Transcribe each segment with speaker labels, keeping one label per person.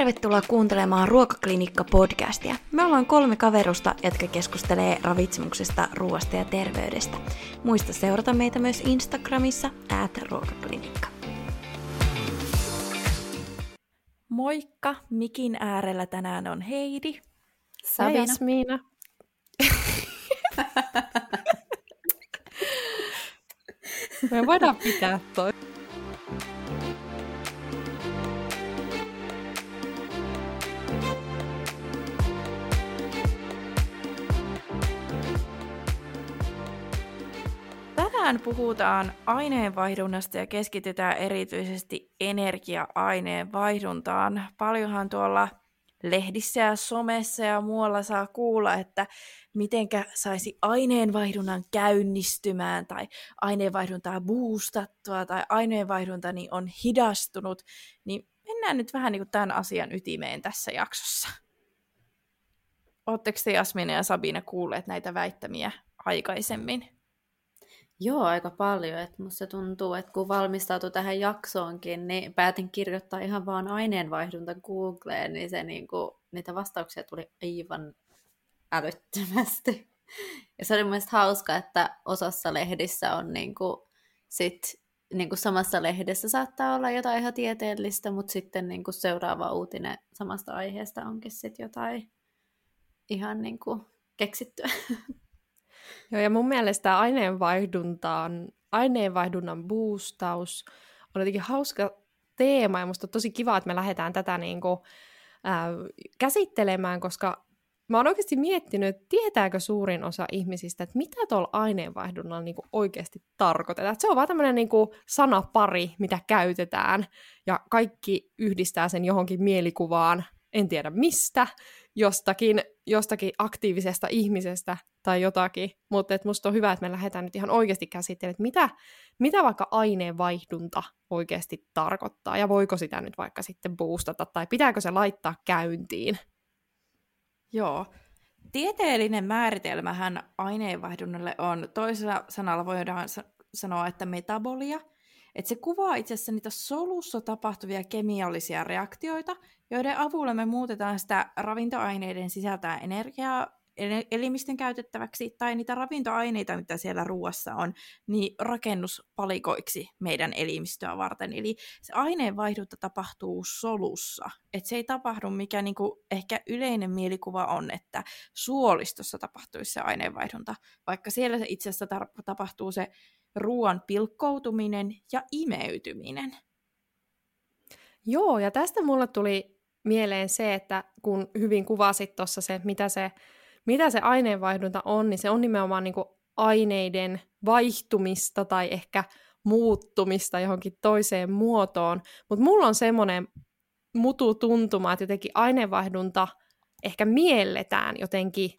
Speaker 1: Tervetuloa kuuntelemaan Ruokaklinikka-podcastia. Me ollaan kolme kaverusta, jotka keskustelee ravitsemuksesta, ruoasta ja terveydestä. Muista seurata meitä myös Instagramissa, at ruokaklinikka. Moikka! Mikin äärellä tänään on Heidi.
Speaker 2: Sabina. Me voidaan pitää toi.
Speaker 1: Tänään puhutaan aineenvaihdunnasta ja keskitytään erityisesti energia-aineenvaihduntaan. Paljonhan tuolla lehdissä ja somessa ja muualla saa kuulla, että mitenkä saisi aineenvaihdunnan käynnistymään tai aineenvaihduntaa boostattua tai aineenvaihduntani on hidastunut, niin mennään nyt vähän niin kuin tämän asian ytimeen tässä jaksossa. Oletteko te Jasmine ja Sabine kuulleet näitä väittämiä aikaisemmin?
Speaker 2: Joo, aika paljon. Että musta tuntuu, että kun valmistautui tähän jaksoonkin, niin päätin kirjoittaa ihan vaan aineenvaihdunta Googleen, niin se niinku, niitä vastauksia tuli aivan älyttömästi. Ja se oli mielestäni hauska, että osassa lehdissä on niinku, sit, niinku samassa lehdessä saattaa olla jotain ihan tieteellistä, mutta sitten niinku seuraava uutinen samasta aiheesta onkin sitten jotain ihan niinku keksittyä.
Speaker 3: Joo, ja mun mielestä aineenvaihduntaan, aineenvaihdunnan boostaus on jotenkin hauska teema, ja musta on tosi kiva, että me lähdetään tätä niin kuin, äh, käsittelemään, koska mä oon oikeasti miettinyt, että tietääkö suurin osa ihmisistä, että mitä tuolla aineenvaihdunnalla niin oikeasti tarkoitetaan. Että se on vaan tämmöinen niin sanapari, mitä käytetään, ja kaikki yhdistää sen johonkin mielikuvaan, en tiedä mistä, jostakin, jostakin aktiivisesta ihmisestä tai jotakin, mutta et musta on hyvä, että me lähdetään nyt ihan oikeasti käsittelemään, että mitä, mitä vaikka aineenvaihdunta oikeasti tarkoittaa, ja voiko sitä nyt vaikka sitten boostata, tai pitääkö se laittaa käyntiin?
Speaker 1: Joo. Tieteellinen määritelmähän aineenvaihdunnalle on, toisella sanalla voidaan sanoa, että metabolia, että se kuvaa itse asiassa niitä solussa tapahtuvia kemiallisia reaktioita, joiden avulla me muutetaan sitä ravintoaineiden sisältää energiaa elimistön käytettäväksi, tai niitä ravintoaineita, mitä siellä ruoassa on, niin rakennuspalikoiksi meidän elimistöä varten. Eli se aineenvaihdunta tapahtuu solussa. Et se ei tapahdu, mikä niinku ehkä yleinen mielikuva on, että suolistossa tapahtuisi se aineenvaihdunta, vaikka siellä se itse asiassa tapahtuu se ruoan pilkkoutuminen ja imeytyminen.
Speaker 3: Joo, ja tästä mulle tuli mieleen se, että kun hyvin kuvasit tuossa se, mitä se, mitä se aineenvaihdunta on, niin se on nimenomaan niin aineiden vaihtumista tai ehkä muuttumista johonkin toiseen muotoon. Mutta mulla on semmoinen mutu tuntuma, että jotenkin aineenvaihdunta ehkä mielletään jotenkin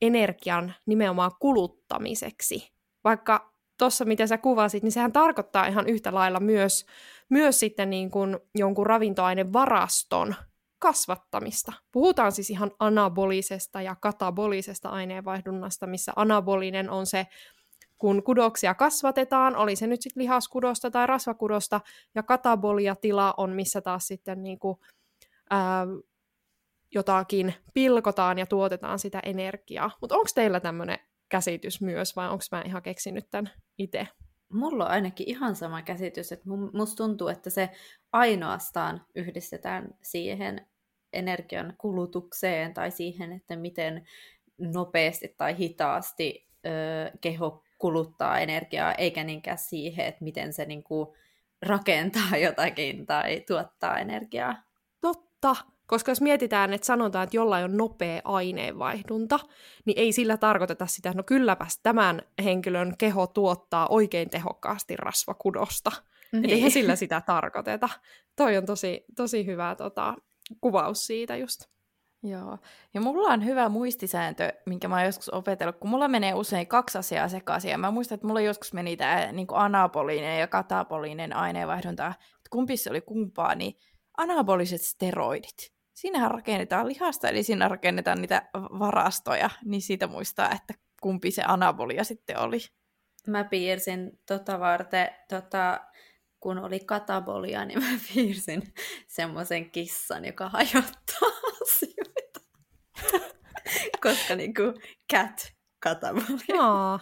Speaker 3: energian nimenomaan kuluttamiseksi. Vaikka tuossa, mitä sä kuvasit, niin sehän tarkoittaa ihan yhtä lailla myös, myös sitten niin kuin jonkun ravintoainevaraston kasvattamista. Puhutaan siis ihan anabolisesta ja katabolisesta aineenvaihdunnasta, missä anabolinen on se, kun kudoksia kasvatetaan, oli se nyt sitten lihaskudosta tai rasvakudosta, ja kataboliatila on, missä taas sitten niin kuin, ää, jotakin pilkotaan ja tuotetaan sitä energiaa. Mutta onko teillä tämmöinen käsitys myös, vai onko mä ihan keksinyt tämän itse?
Speaker 2: Mulla on ainakin ihan sama käsitys, että musta tuntuu, että se ainoastaan yhdistetään siihen energian kulutukseen tai siihen, että miten nopeasti tai hitaasti ö, keho kuluttaa energiaa, eikä niinkään siihen, että miten se niinku rakentaa jotakin tai tuottaa energiaa.
Speaker 3: Totta, koska jos mietitään, että sanotaan, että jollain on nopea aineenvaihdunta, niin ei sillä tarkoiteta sitä, että no kylläpäs tämän henkilön keho tuottaa oikein tehokkaasti rasvakudosta. Niin. Eli eihän sillä sitä tarkoiteta. Toi on tosi, tosi hyvä tota, kuvaus siitä just.
Speaker 1: Joo. Ja mulla on hyvä muistisääntö, minkä mä oon joskus opetellut, kun mulla menee usein kaksi asiaa sekaisin. Ja mä muistan, että mulla joskus meni tämä niin anabolinen ja katabolinen aineenvaihdunta. Että kumpi se oli kumpaa, niin anaboliset steroidit siinähän rakennetaan lihasta, eli siinä rakennetaan niitä varastoja, niin siitä muistaa, että kumpi se anabolia sitten oli.
Speaker 2: Mä piirsin tota varten tota, kun oli katabolia, niin mä piirsin semmoisen kissan, joka hajottaa asioita. Koska niinku cat katabolia.
Speaker 3: Aa.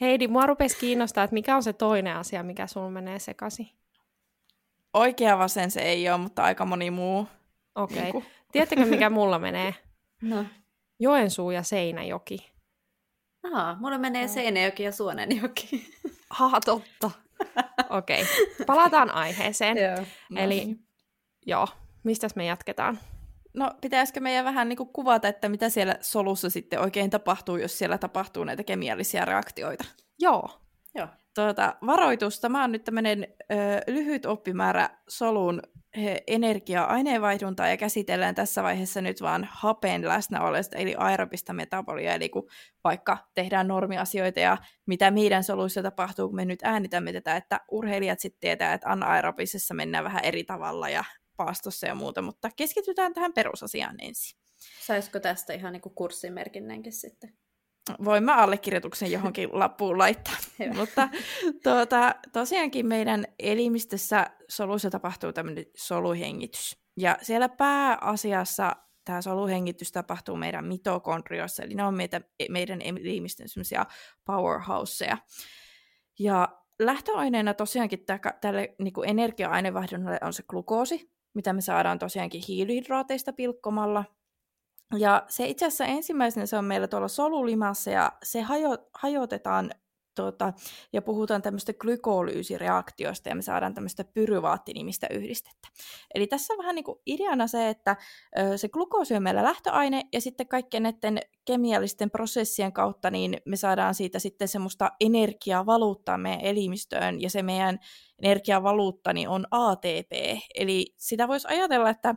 Speaker 3: Heidi, mua rupesi kiinnostaa, että mikä on se toinen asia, mikä sulla menee sekaisin.
Speaker 1: Oikea vasen se ei ole, mutta aika moni muu.
Speaker 3: Okei. Okay.
Speaker 1: Niinku.
Speaker 3: Tiedättekö, mikä mulla menee?
Speaker 2: No.
Speaker 3: Joensuu ja Seinäjoki.
Speaker 2: Aa, mulla menee Seinäjoki ja Suonenjoki.
Speaker 3: Ha, totta. Okei, okay. palataan aiheeseen.
Speaker 2: Joo.
Speaker 3: Eli
Speaker 1: niin.
Speaker 3: joo, mistäs me jatketaan?
Speaker 1: No, pitäisikö meidän vähän niin kuin kuvata, että mitä siellä solussa sitten oikein tapahtuu, jos siellä tapahtuu näitä kemiallisia reaktioita?
Speaker 3: Joo.
Speaker 2: Joo.
Speaker 1: Tuota, varoitus, tämä on nyt tämmöinen ö, lyhyt oppimäärä solun energia-aineenvaihduntaa ja käsitellään tässä vaiheessa nyt vaan hapen läsnäolosta, eli aerobista metabolia, eli kun vaikka tehdään normiasioita ja mitä meidän soluissa tapahtuu, kun me nyt äänitämme tätä, että urheilijat sitten tietää, että anaerobisessa mennään vähän eri tavalla ja paastossa ja muuta, mutta keskitytään tähän perusasiaan ensin.
Speaker 2: Saisiko tästä ihan niinku kurssimerkinnänkin sitten?
Speaker 1: Voin mä allekirjoituksen johonkin lappuun laittaa. Mutta tuota, tosiaankin meidän elimistössä soluissa tapahtuu tämmöinen soluhengitys. Ja siellä pääasiassa tämä soluhengitys tapahtuu meidän mitokondrioissa, eli ne on meitä, meidän elimistön semmoisia powerhouseja. Ja lähtöaineena tosiaankin tä- tälle niin energia-ainevaihdunnalle on se glukoosi, mitä me saadaan tosiaankin hiilihydraateista pilkkomalla. Ja se itse asiassa ensimmäisenä se on meillä tuolla solulimassa ja se hajo, hajotetaan tuota, ja puhutaan tämmöistä glykolyysireaktioista ja me saadaan tämmöistä pyruvaattinimistä yhdistettä. Eli tässä on vähän niin kuin ideana se, että se glukoosi on meillä lähtöaine ja sitten kaikkien näiden kemiallisten prosessien kautta niin me saadaan siitä sitten semmoista energiavaluuttaa meidän elimistöön ja se meidän energiavaluutta niin on ATP. Eli sitä voisi ajatella, että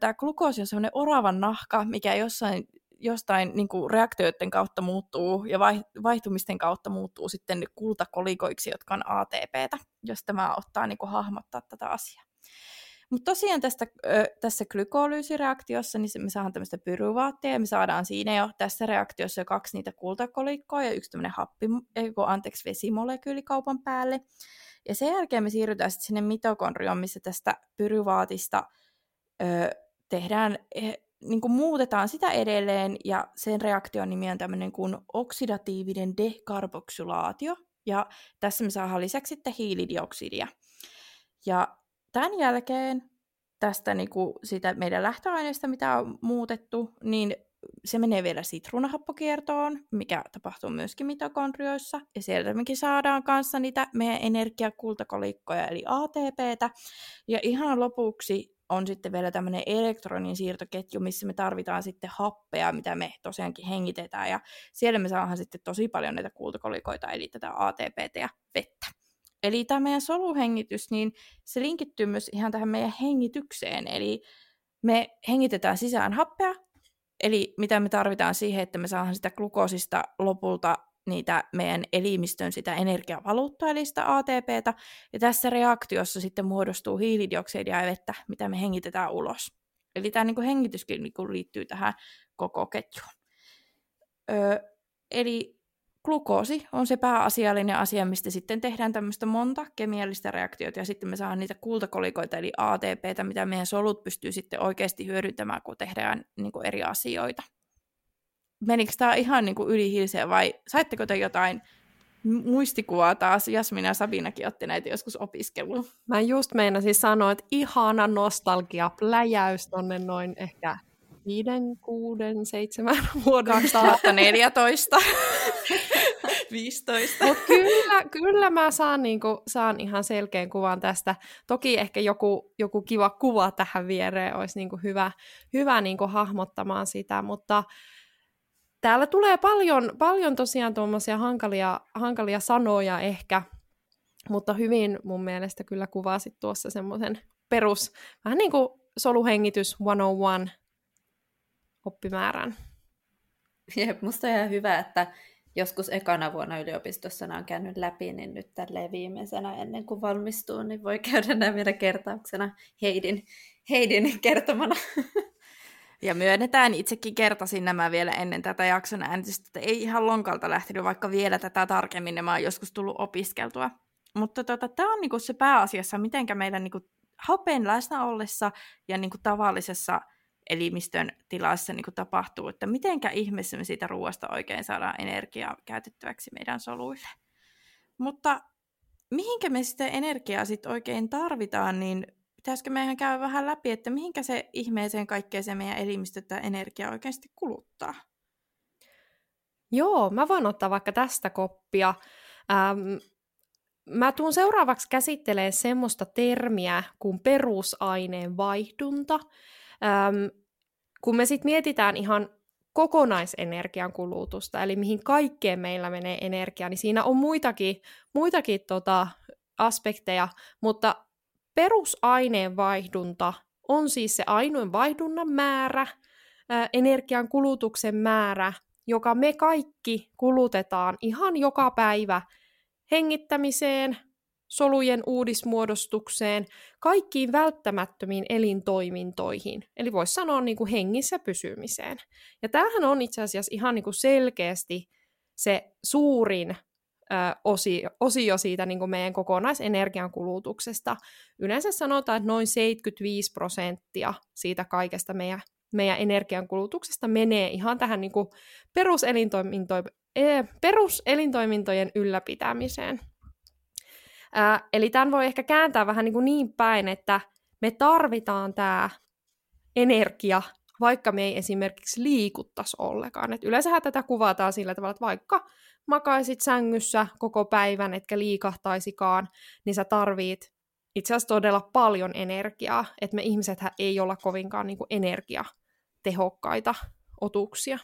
Speaker 1: tämä glukoosi on semmoinen oravan nahka, mikä jossain jostain niin kuin reaktioiden kautta muuttuu ja vaihtumisten kautta muuttuu sitten kultakolikoiksi, jotka on ATPtä, jos tämä ottaa niin kuin hahmottaa tätä asiaa. Mutta tosiaan tästä, ö, tässä glykolyysireaktiossa niin me saadaan tämmöistä pyruvaattia, ja me saadaan siinä jo tässä reaktiossa jo kaksi niitä kultakolikkoa ja yksi tämmöinen happi, ei, anteeksi, vesimolekyykaupan päälle. Ja sen jälkeen me siirrytään sitten sinne mitokondrioon, missä tästä pyruvaatista ö, tehdään niin kuin muutetaan sitä edelleen, ja sen reaktion nimi on tämmöinen kuin oksidatiivinen dekarboksulaatio, ja tässä me saadaan lisäksi sitten hiilidioksidia. Ja tämän jälkeen tästä niin kuin sitä meidän lähtöaineesta, mitä on muutettu, niin se menee vielä sitruunahappokiertoon, mikä tapahtuu myöskin mitokondrioissa, ja sieltä mekin saadaan kanssa niitä meidän energiakultakolikkoja, eli ATPtä, ja ihan lopuksi on sitten vielä tämmöinen elektronin siirtoketju, missä me tarvitaan sitten happea, mitä me tosiaankin hengitetään, ja siellä me saadaan sitten tosi paljon näitä kultakolikoita, eli tätä ATPtä ja vettä. Eli tämä meidän soluhengitys, niin se linkittyy myös ihan tähän meidän hengitykseen, eli me hengitetään sisään happea, eli mitä me tarvitaan siihen, että me saadaan sitä glukoosista lopulta niitä meidän elimistön sitä energiavaluuttaa, eli sitä ATPtä, ja tässä reaktiossa sitten muodostuu hiilidioksidia ja vettä, mitä me hengitetään ulos. Eli tämä niin hengityskin niin liittyy tähän koko ketjuun. Öö, eli glukoosi on se pääasiallinen asia, mistä sitten tehdään tämmöistä monta kemiallista reaktiota, ja sitten me saadaan niitä kultakolikoita, eli ATPtä, mitä meidän solut pystyy sitten oikeasti hyödyntämään, kun tehdään niin eri asioita menikö tämä ihan niin kuin vai saitteko te jotain muistikuvaa taas? Jasmina ja Sabinakin otti näitä joskus opiskeluun.
Speaker 3: Mä just meinasin sanoa, että ihana nostalgia, pläjäys tonne noin ehkä viiden, kuuden, seitsemän vuoden
Speaker 1: 2014. 15.
Speaker 3: Mut kyllä, kyllä mä saan, niinku, saan ihan selkeän kuvan tästä. Toki ehkä joku, joku kiva kuva tähän viereen olisi niinku hyvä, hyvä niinku hahmottamaan sitä, mutta täällä tulee paljon, paljon tosiaan tuommoisia hankalia, hankalia sanoja ehkä, mutta hyvin mun mielestä kyllä kuvasit tuossa semmoisen perus, vähän niin kuin soluhengitys 101 oppimäärän.
Speaker 2: Jep, musta on ihan hyvä, että joskus ekana vuonna yliopistossa nämä on käynyt läpi, niin nyt tälleen viimeisenä ennen kuin valmistuu, niin voi käydä nämä vielä kertauksena Heidin, Heidin kertomana.
Speaker 1: Ja myönnetään, itsekin kertasin nämä vielä ennen tätä jakson äänitystä, että ei ihan lonkalta lähtenyt, vaikka vielä tätä tarkemmin nämä on joskus tullut opiskeltua. mutta tota, tämä on niinku se pääasiassa, miten meillä niinku hapen läsnä ollessa ja niinku tavallisessa elimistön tilassa niinku tapahtuu, että mitenkä ihmeessä me siitä ruoasta oikein saadaan energiaa käytettäväksi meidän soluille. Mutta mihinkä me sitä energiaa sitten oikein tarvitaan, niin pitäisikö meidän käydä vähän läpi, että mihinkä se ihmeeseen kaikkeen se meidän elimistö tämä energia oikeasti kuluttaa?
Speaker 3: Joo, mä voin ottaa vaikka tästä koppia. Ähm, mä tuun seuraavaksi käsittelemään semmoista termiä kuin perusaineen vaihdunta. Ähm, kun me sitten mietitään ihan kokonaisenergian kulutusta, eli mihin kaikkeen meillä menee energia, niin siinä on muitakin, muitakin tota, aspekteja, mutta perusaineen vaihdunta on siis se ainoin vaihdunnan määrä, energian kulutuksen määrä, joka me kaikki kulutetaan ihan joka päivä hengittämiseen, solujen uudismuodostukseen, kaikkiin välttämättömiin elintoimintoihin. Eli voisi sanoa niin kuin hengissä pysymiseen. Ja tämähän on itse asiassa ihan niin kuin selkeästi se suurin osio, osio siitä niin kuin meidän kokonaisenergian kulutuksesta. Yleensä sanotaan, että noin 75 prosenttia siitä kaikesta meidän, meidän energian kulutuksesta menee ihan tähän niin kuin peruselintoiminto, e, peruselintoimintojen ylläpitämiseen. Ää, eli tämän voi ehkä kääntää vähän niin, kuin niin päin, että me tarvitaan tämä energia, vaikka me ei esimerkiksi liikuttaisi ollenkaan. Et yleensähän tätä kuvataan sillä tavalla, että vaikka makaisit sängyssä koko päivän, etkä liikahtaisikaan, niin sä tarvit itse asiassa todella paljon energiaa. Että me ihmisethän ei olla kovinkaan niin energiatehokkaita otuksia.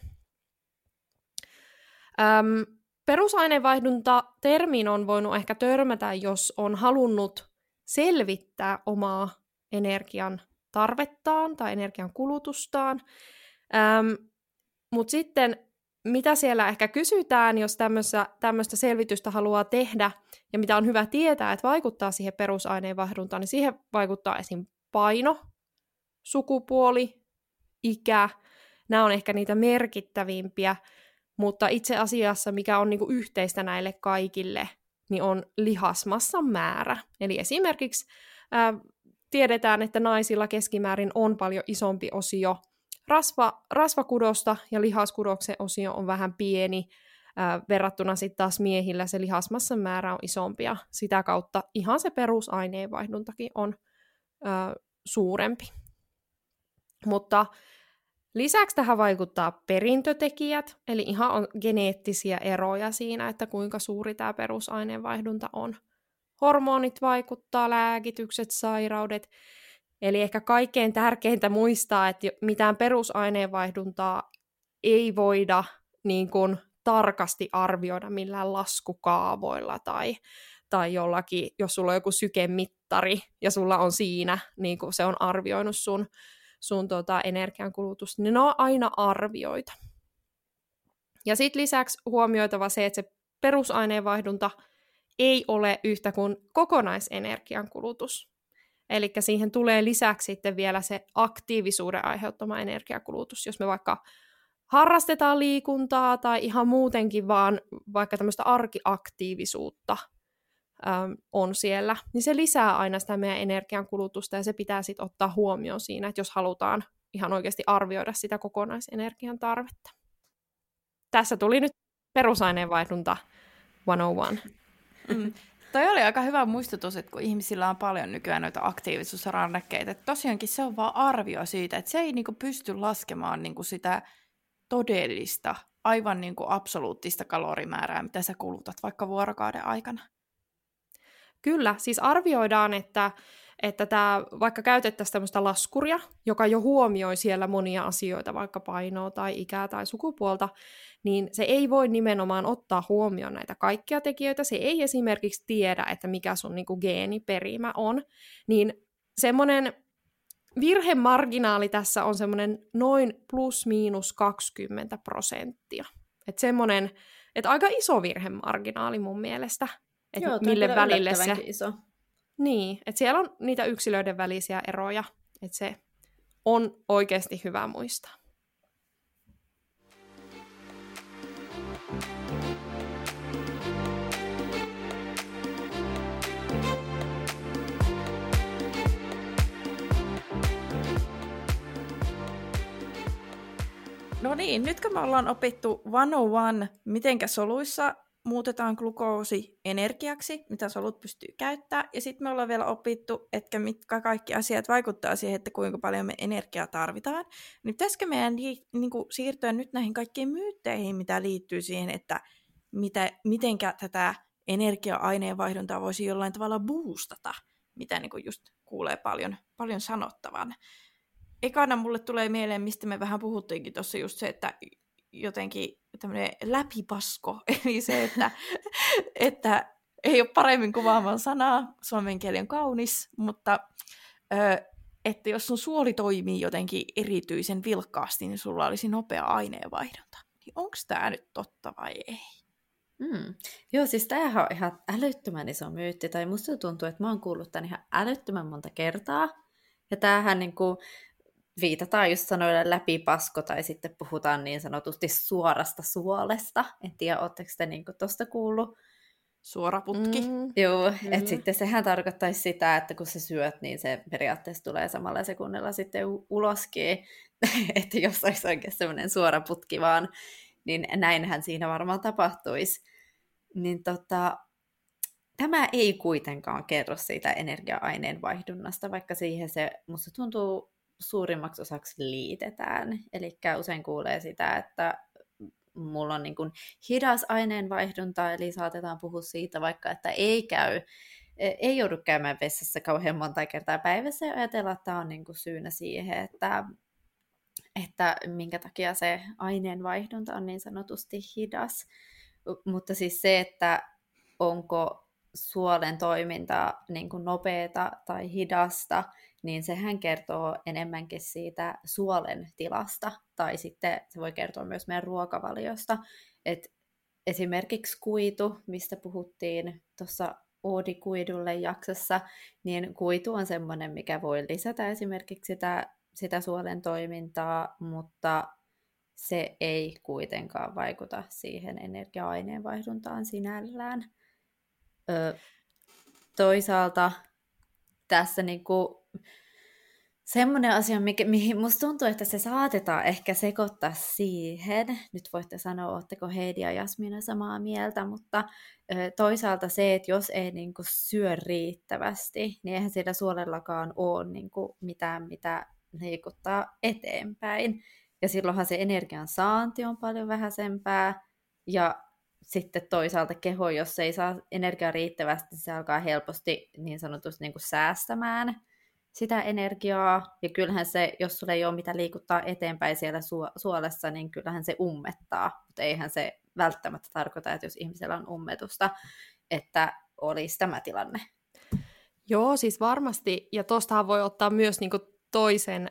Speaker 3: Öm, Perusainevaihdunta termiin on voinut ehkä törmätä, jos on halunnut selvittää omaa energian tarvettaan tai energian kulutustaan. Ähm, Mutta sitten mitä siellä ehkä kysytään, jos tämmöistä selvitystä haluaa tehdä, ja mitä on hyvä tietää, että vaikuttaa siihen perusaineenvaihduntaan, niin siihen vaikuttaa esim. paino, sukupuoli, ikä. Nämä on ehkä niitä merkittävimpiä. Mutta itse asiassa, mikä on niinku yhteistä näille kaikille, niin on lihasmassan määrä. Eli esimerkiksi ää, tiedetään, että naisilla keskimäärin on paljon isompi osio rasva, rasvakudosta ja lihaskudoksen osio on vähän pieni, ää, verrattuna sitten taas miehillä se lihasmassan määrä on isompi ja sitä kautta ihan se perusaineenvaihduntakin on ää, suurempi. Mutta Lisäksi tähän vaikuttaa perintötekijät, eli ihan on geneettisiä eroja siinä, että kuinka suuri tämä perusaineenvaihdunta on. Hormonit vaikuttaa, lääkitykset, sairaudet. Eli ehkä kaikkein tärkeintä muistaa, että mitään perusaineenvaihduntaa ei voida niin kuin, tarkasti arvioida millään laskukaavoilla tai, tai jollakin, jos sulla on joku sykemittari ja sulla on siinä, niin kuin se on arvioinut sun sun tota, energiankulutusta, niin ne on aina arvioita. Ja sitten lisäksi huomioitava se, että se perusaineenvaihdunta ei ole yhtä kuin kokonaisenergian kulutus. Eli siihen tulee lisäksi sitten vielä se aktiivisuuden aiheuttama energiakulutus. Jos me vaikka harrastetaan liikuntaa tai ihan muutenkin vaan vaikka tämmöistä arkiaktiivisuutta äm, on siellä, niin se lisää aina sitä meidän energiankulutusta ja se pitää sitten ottaa huomioon siinä, että jos halutaan ihan oikeasti arvioida sitä kokonaisenergian tarvetta. Tässä tuli nyt perusaineenvaihdunta 101.
Speaker 1: Mm. Toi oli aika hyvä muistutus, että kun ihmisillä on paljon nykyään noita aktiivisuusrannekkeita, että tosiaankin se on vaan arvio siitä, että se ei niinku pysty laskemaan niinku sitä todellista, aivan niinku absoluuttista kalorimäärää, mitä sä kulutat vaikka vuorokauden aikana.
Speaker 3: Kyllä, siis arvioidaan, että, että tämä, vaikka käytettäisiin tämmöistä laskuria, joka jo huomioi siellä monia asioita, vaikka painoa tai ikää tai sukupuolta, niin se ei voi nimenomaan ottaa huomioon näitä kaikkia tekijöitä. Se ei esimerkiksi tiedä, että mikä sun niin kuin, geeniperimä on. Niin semmoinen virhemarginaali tässä on semmoinen noin plus miinus 20 prosenttia. Että semmoinen, että aika iso virhemarginaali mun mielestä. Että Joo, mille välille se...
Speaker 2: Iso.
Speaker 3: Niin, että siellä on niitä yksilöiden välisiä eroja, että se on oikeasti hyvä muistaa.
Speaker 1: No niin, nyt kun me ollaan opittu 101, mitenkä soluissa muutetaan glukoosi energiaksi, mitä solut pystyy käyttämään, ja sitten me ollaan vielä opittu, että mitkä kaikki asiat vaikuttaa siihen, että kuinka paljon me energiaa tarvitaan. Niin pitäisikö meidän niin kuin, siirtyä nyt näihin kaikkiin myytteihin, mitä liittyy siihen, että mitä, mitenkä tätä energia-aineenvaihduntaa voisi jollain tavalla boostata, mitä niin kuin just kuulee paljon, paljon sanottavan. Ekana mulle tulee mieleen, mistä me vähän puhuttiinkin tuossa just se, että jotenkin tämmöinen läpipasko, eli se, että, että ei ole paremmin kuvaamaan sanaa, suomen kieli on kaunis, mutta ö, että jos sun suoli toimii jotenkin erityisen vilkkaasti, niin sulla olisi nopea aineenvaihdunta. Niin onko tämä nyt totta vai ei?
Speaker 2: Mm. Joo, siis tämähän on ihan älyttömän iso myytti, tai musta tuntuu, että mä oon kuullut tämän ihan älyttömän monta kertaa. Ja tämähän niin kuin, viitataan just sanoille läpipasko, tai sitten puhutaan niin sanotusti suorasta suolesta. En tiedä, oletteko te niin tuosta kuullut?
Speaker 1: Suora putki. Mm,
Speaker 2: Joo, mm. että sitten sehän tarkoittaisi sitä, että kun sä syöt, niin se periaatteessa tulee samalla sekunnilla sitten uloskin. että jos olisi oikein semmoinen suora putki vaan, niin näinhän siinä varmaan tapahtuisi. Niin tota, tämä ei kuitenkaan kerro siitä energia-aineen vaihdunnasta, vaikka siihen se musta tuntuu suurimmaksi osaksi liitetään. Eli usein kuulee sitä, että mulla on niin kuin hidas aineenvaihdunta, eli saatetaan puhua siitä vaikka, että ei käy, ei joudu käymään vessassa kauhean monta kertaa päivässä ja ajatella, että tämä on niin kuin syynä siihen, että, että minkä takia se aineenvaihdunta on niin sanotusti hidas. Mutta siis se, että onko suolen toiminta niin kuin nopeata tai hidasta, niin sehän kertoo enemmänkin siitä suolen tilasta, tai sitten se voi kertoa myös meidän ruokavaliosta. Et esimerkiksi kuitu, mistä puhuttiin tuossa Oodi Kuidulle jaksossa, niin kuitu on semmoinen, mikä voi lisätä esimerkiksi sitä, sitä suolen toimintaa, mutta se ei kuitenkaan vaikuta siihen energia-aineenvaihduntaan sinällään. Ö, toisaalta tässä niinku semmoinen asia, mikä, mihin musta tuntuu, että se saatetaan ehkä sekoittaa siihen. Nyt voitte sanoa, oletteko Heidi ja Jasmina samaa mieltä, mutta toisaalta se, että jos ei niinku syö riittävästi, niin eihän siellä suolellakaan ole niinku mitään, mitä liikuttaa eteenpäin. Ja silloinhan se energian saanti on paljon vähäisempää, ja sitten toisaalta keho, jos ei saa energiaa riittävästi, se alkaa helposti niin sanotusti niin kuin säästämään sitä energiaa. Ja kyllähän se, jos sulla ei ole mitä liikuttaa eteenpäin siellä su- suolessa, niin kyllähän se ummettaa. Mutta eihän se välttämättä tarkoita, että jos ihmisellä on ummetusta, että olisi tämä tilanne.
Speaker 3: Joo, siis varmasti. Ja tuostahan voi ottaa myös niinku toisen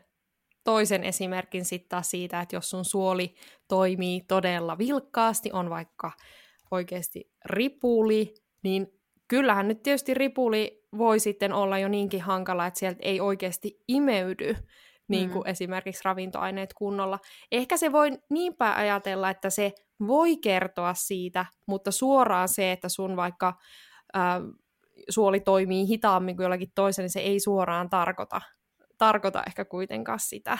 Speaker 3: toisen esimerkin sitten taas siitä, että jos sun suoli toimii todella vilkkaasti, on vaikka oikeasti ripuli, niin kyllähän nyt tietysti ripuli voi sitten olla jo niinkin hankala, että sieltä ei oikeasti imeydy niin kuin mm. esimerkiksi ravintoaineet kunnolla. Ehkä se voi niinpä ajatella, että se voi kertoa siitä, mutta suoraan se, että sun vaikka äh, suoli toimii hitaammin kuin jollakin toisen, niin se ei suoraan tarkoita, tarkoita ehkä kuitenkaan sitä.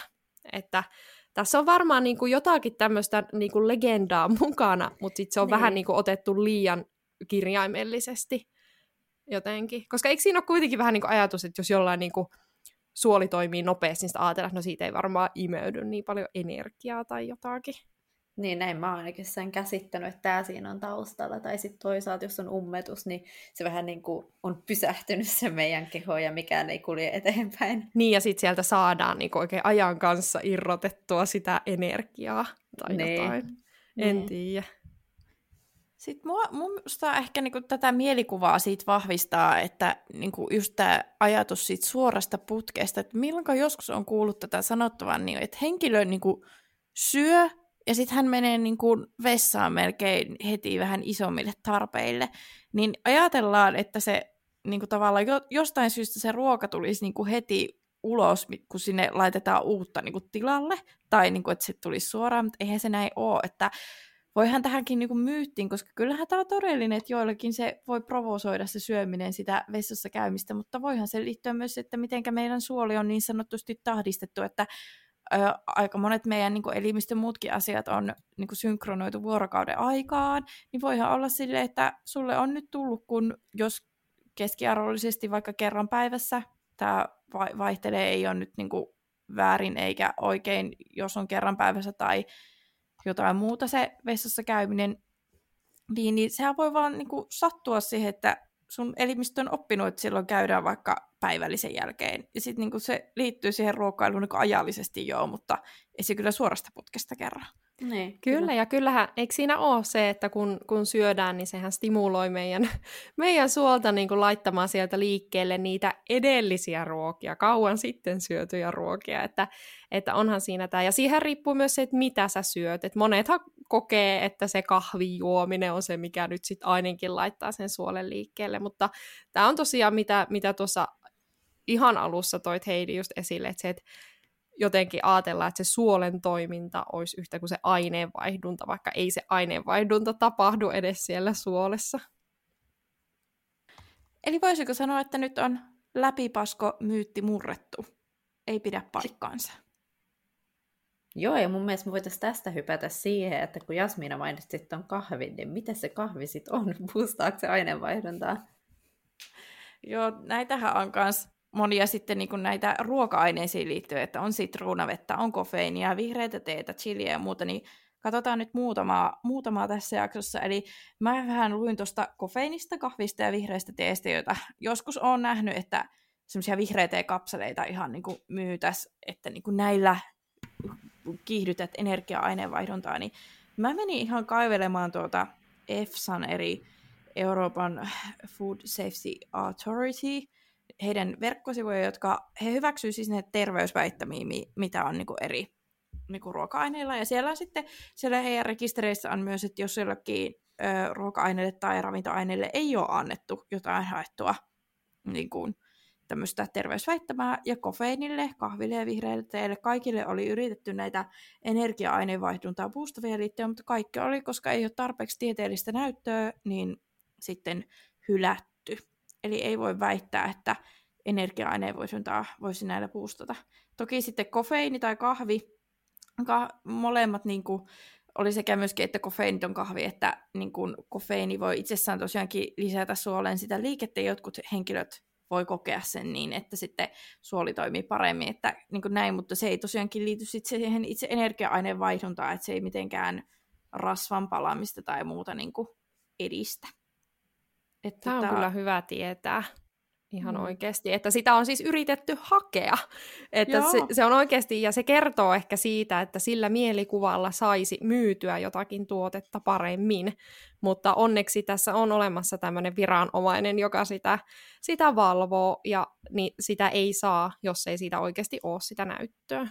Speaker 3: Että tässä on varmaan niin kuin jotakin tämmöistä niin kuin legendaa mukana, mutta sitten se on niin. vähän niin kuin otettu liian kirjaimellisesti jotenkin. Koska eikö siinä ole kuitenkin vähän niin kuin ajatus, että jos jollain niin kuin suoli toimii nopeasti, niin sitä ajatellaan, että no siitä ei varmaan imeydy niin paljon energiaa tai jotakin.
Speaker 2: Niin, näin mä oon ainakin sen käsittänyt, että tämä siinä on taustalla. Tai sitten toisaalta, jos on ummetus, niin se vähän niin kuin on pysähtynyt se meidän keho ja mikään ei kulje eteenpäin.
Speaker 3: Niin, ja sitten sieltä saadaan niin oikein ajan kanssa irrotettua sitä energiaa tai niin. jotain. En niin. tiedä.
Speaker 1: Sitten mua, musta ehkä niinku tätä mielikuvaa siitä vahvistaa, että niinku just tämä ajatus siitä suorasta putkesta, että milloin joskus on kuullut tätä sanottavan, niin että henkilö niinku syö ja sitten hän menee niin kuin vessaan melkein heti vähän isommille tarpeille, niin ajatellaan, että se niin kuin tavallaan jo, jostain syystä se ruoka tulisi niin kuin heti ulos, kun sinne laitetaan uutta niin kuin tilalle, tai niin kuin, että se tulisi suoraan, mutta eihän se näin ole, että voihan tähänkin niin myyttiin, koska kyllähän tämä on todellinen, että joillakin se voi provosoida se syöminen sitä vessassa käymistä, mutta voihan se liittyä myös, että miten meidän suoli on niin sanotusti tahdistettu, että ö, aika monet meidän niin elimistön muutkin asiat on niin synkronoitu vuorokauden aikaan, niin voihan olla silleen, että sulle on nyt tullut, kun jos keskiarvollisesti vaikka kerran päivässä tämä vaihtelee, ei ole nyt niin väärin eikä oikein, jos on kerran päivässä tai jotain muuta se vessassa käyminen, niin, niin sehän voi vaan niin kuin sattua siihen, että sun elimistö on oppinut, että silloin käydään vaikka päivällisen jälkeen. Ja sitten niin se liittyy siihen ruokailuun niin ajallisesti joo, mutta ei se kyllä suorasta putkesta kerran.
Speaker 3: Niin, kyllä, kyllä, ja kyllähän, eikö siinä ole se, että kun, kun syödään, niin sehän stimuloi meidän, meidän suolta niin kuin laittamaan sieltä liikkeelle niitä edellisiä ruokia, kauan sitten syötyjä ruokia, että, että onhan siinä tämä. Ja siihen riippuu myös se, että mitä sä syöt. Et monethan kokee, että se kahvin juominen on se, mikä nyt sitten ainakin laittaa sen suolen liikkeelle, mutta tämä on tosiaan, mitä, mitä tuossa ihan alussa toit Heidi just esille, että se, että jotenkin ajatella, että se suolen toiminta olisi yhtä kuin se aineenvaihdunta, vaikka ei se aineenvaihdunta tapahdu edes siellä suolessa.
Speaker 1: Eli voisiko sanoa, että nyt on läpipasko myytti murrettu? Ei pidä paikkaansa.
Speaker 2: Joo, ja mun mielestä me voitaisiin tästä hypätä siihen, että kun Jasmiina mainitsi tuon kahvin, niin miten se kahvi sitten on? Boostaako se aineenvaihduntaa?
Speaker 1: Joo, näitähän on myös monia sitten niin näitä ruoka-aineisiin liittyen, että on sitruunavettä, on kofeiinia, vihreitä teetä, chiliä ja muuta, niin katsotaan nyt muutamaa, muutamaa tässä jaksossa. Eli mä vähän luin tuosta kofeiinista, kahvista ja vihreistä teestä, joita joskus on nähnyt, että semmoisia vihreitä kapseleita ihan niin kuin myytäs, että niin kuin näillä kiihdytät energia-aineenvaihduntaa, niin mä menin ihan kaivelemaan tuota EFSAn eri Euroopan Food Safety Authority heidän verkkosivuja, jotka he hyväksyvät siis ne terveysväittämiä, mitä on niin kuin eri niin kuin ruoka-aineilla. Ja siellä sitten, siellä heidän rekistereissä on myös, että jos jollakin ö, ruoka-aineille tai ravintoaineille ei ole annettu jotain haettua niin kuin, tämmöistä terveysväittämää, ja kofeiinille, kahville ja vihreille teille, kaikille oli yritetty näitä energia-aineenvaihduntaa boostavia liittyen, mutta kaikki oli, koska ei ole tarpeeksi tieteellistä näyttöä, niin sitten hylätty. Eli ei voi väittää, että energia-aineenvaihduntaa voisi näillä boostata. Toki sitten kofeiini tai kahvi, ka- molemmat niin kuin, oli sekä myöskin, että kofeiiniton kahvi, että niin kuin, kofeiini voi itsessään tosiaankin lisätä suoleen sitä liikettä, jotkut henkilöt voi kokea sen niin, että sitten suoli toimii paremmin, että niin kuin näin, mutta se ei tosiaankin liity sitten siihen itse energia-aineen vaihduntaan, että se ei mitenkään rasvan palamista tai muuta niin kuin edistä.
Speaker 3: Että Tämä on tota... kyllä hyvä tietää ihan mm. oikeasti, että sitä on siis yritetty hakea. Että se, se on oikeasti, ja se kertoo ehkä siitä, että sillä mielikuvalla saisi myytyä jotakin tuotetta paremmin, mutta onneksi tässä on olemassa tämmöinen viranomainen, joka sitä, sitä valvoo, ja niin sitä ei saa, jos ei siitä oikeasti ole sitä näyttöä.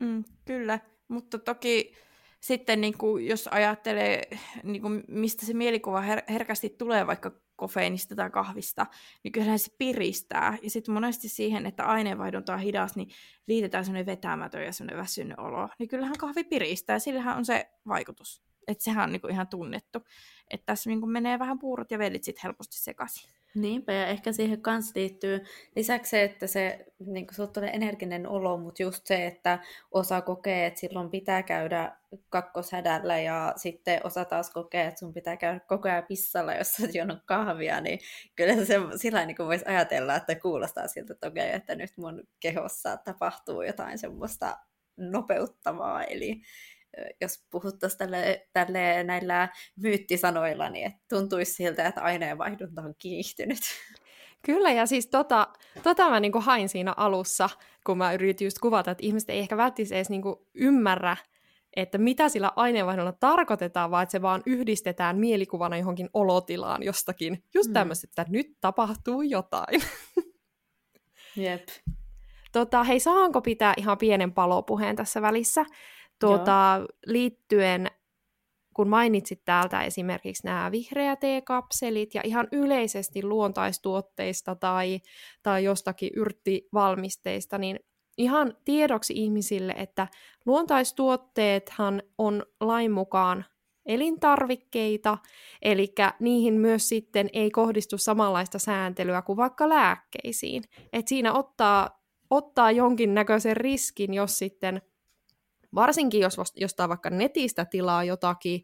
Speaker 1: Mm, kyllä, mutta toki sitten niin kuin, jos ajattelee, niin kuin, mistä se mielikuva her- herkästi tulee vaikka kofeiinista tai kahvista, niin kyllähän se piristää. Ja sitten monesti siihen, että aineenvaihdunta on hidas, niin liitetään semmoinen vetämätön ja semmoinen väsynyt olo. Niin kyllähän kahvi piristää, sillähän on se vaikutus. Että sehän on niinku ihan tunnettu. Että tässä niinku menee vähän puurot ja vellit sitten helposti sekaisin.
Speaker 2: Niinpä, ja ehkä siihen kanssa liittyy lisäksi se, että se niin kuin tulee energinen olo, mutta just se, että osa kokee, että silloin pitää käydä kakkoshädällä, ja sitten osa taas kokee, että sun pitää käydä koko ajan pissalla, jos sä oot kahvia, niin kyllä se sillä niin voisi ajatella, että kuulostaa siltä, että okei, että nyt mun kehossa tapahtuu jotain semmoista nopeuttavaa, eli jos puhuttaisiin tälle, tälle näillä myyttisanoilla, niin tuntuisi siltä, että aineenvaihdunta on kiihtynyt.
Speaker 3: Kyllä, ja siis tota, tota mä niinku hain siinä alussa, kun mä yritin just kuvata, että ihmiset ei ehkä välttämättä edes niinku ymmärrä, että mitä sillä aineenvaihdolla tarkoitetaan, vaan että se vaan yhdistetään mielikuvana johonkin olotilaan jostakin. Just mm. tämmöistä, että nyt tapahtuu jotain.
Speaker 2: Jep.
Speaker 3: Tota, hei, saanko pitää ihan pienen palopuheen tässä välissä? Tuota, liittyen, kun mainitsit täältä esimerkiksi nämä vihreät kapselit ja ihan yleisesti luontaistuotteista tai, tai jostakin yrttivalmisteista, niin ihan tiedoksi ihmisille, että luontaistuotteethan on lain mukaan elintarvikkeita, eli niihin myös sitten ei kohdistu samanlaista sääntelyä kuin vaikka lääkkeisiin. Et siinä ottaa, ottaa jonkinnäköisen riskin, jos sitten Varsinkin jos jostain vaikka netistä tilaa jotakin,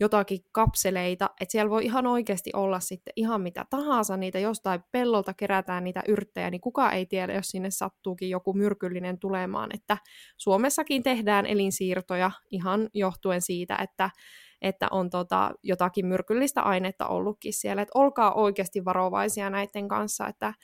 Speaker 3: jotakin kapseleita, että siellä voi ihan oikeasti olla sitten ihan mitä tahansa, niitä jostain pellolta kerätään niitä yrttejä, niin kuka ei tiedä, jos sinne sattuukin joku myrkyllinen tulemaan, että Suomessakin tehdään elinsiirtoja ihan johtuen siitä, että että on tota, jotakin myrkyllistä ainetta ollutkin siellä. Et olkaa oikeasti varovaisia näiden kanssa, että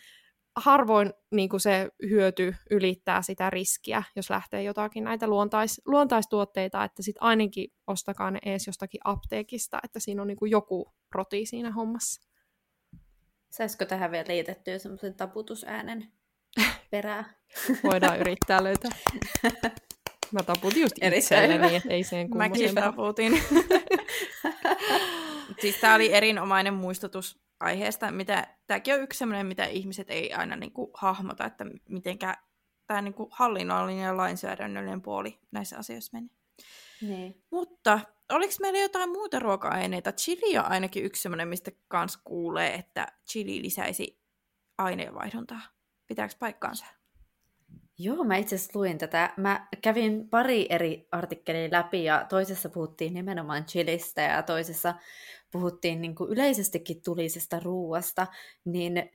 Speaker 3: harvoin niin kuin se hyöty ylittää sitä riskiä, jos lähtee jotakin näitä luontais, luontaistuotteita, että sitten ainakin ostakaa ne ees jostakin apteekista, että siinä on niin kuin joku roti siinä hommassa.
Speaker 2: Saisiko tähän vielä liitettyä semmoisen taputusäänen perää?
Speaker 3: Voidaan yrittää löytää. Mä taputin just itselleni, että ei sen
Speaker 1: kummoisen. Mäkin taputin. siis tää oli erinomainen muistutus aiheesta, mitä, tämäkin on yksi sellainen, mitä ihmiset ei aina niin kuin, hahmota, että mitenkä tämä niin kuin, hallinnollinen ja lainsäädännöllinen puoli näissä asioissa menee.
Speaker 2: Niin.
Speaker 1: Mutta oliko meillä jotain muuta ruoka-aineita? Chili on ainakin yksi sellainen, mistä kans kuulee, että chili lisäisi aineenvaihduntaa. Pitääkö paikkaansa?
Speaker 2: Joo, mä itse asiassa luin tätä. Mä kävin pari eri artikkelia läpi ja toisessa puhuttiin nimenomaan chilistä ja toisessa puhuttiin niin kuin yleisestikin tulisesta ruuasta, niin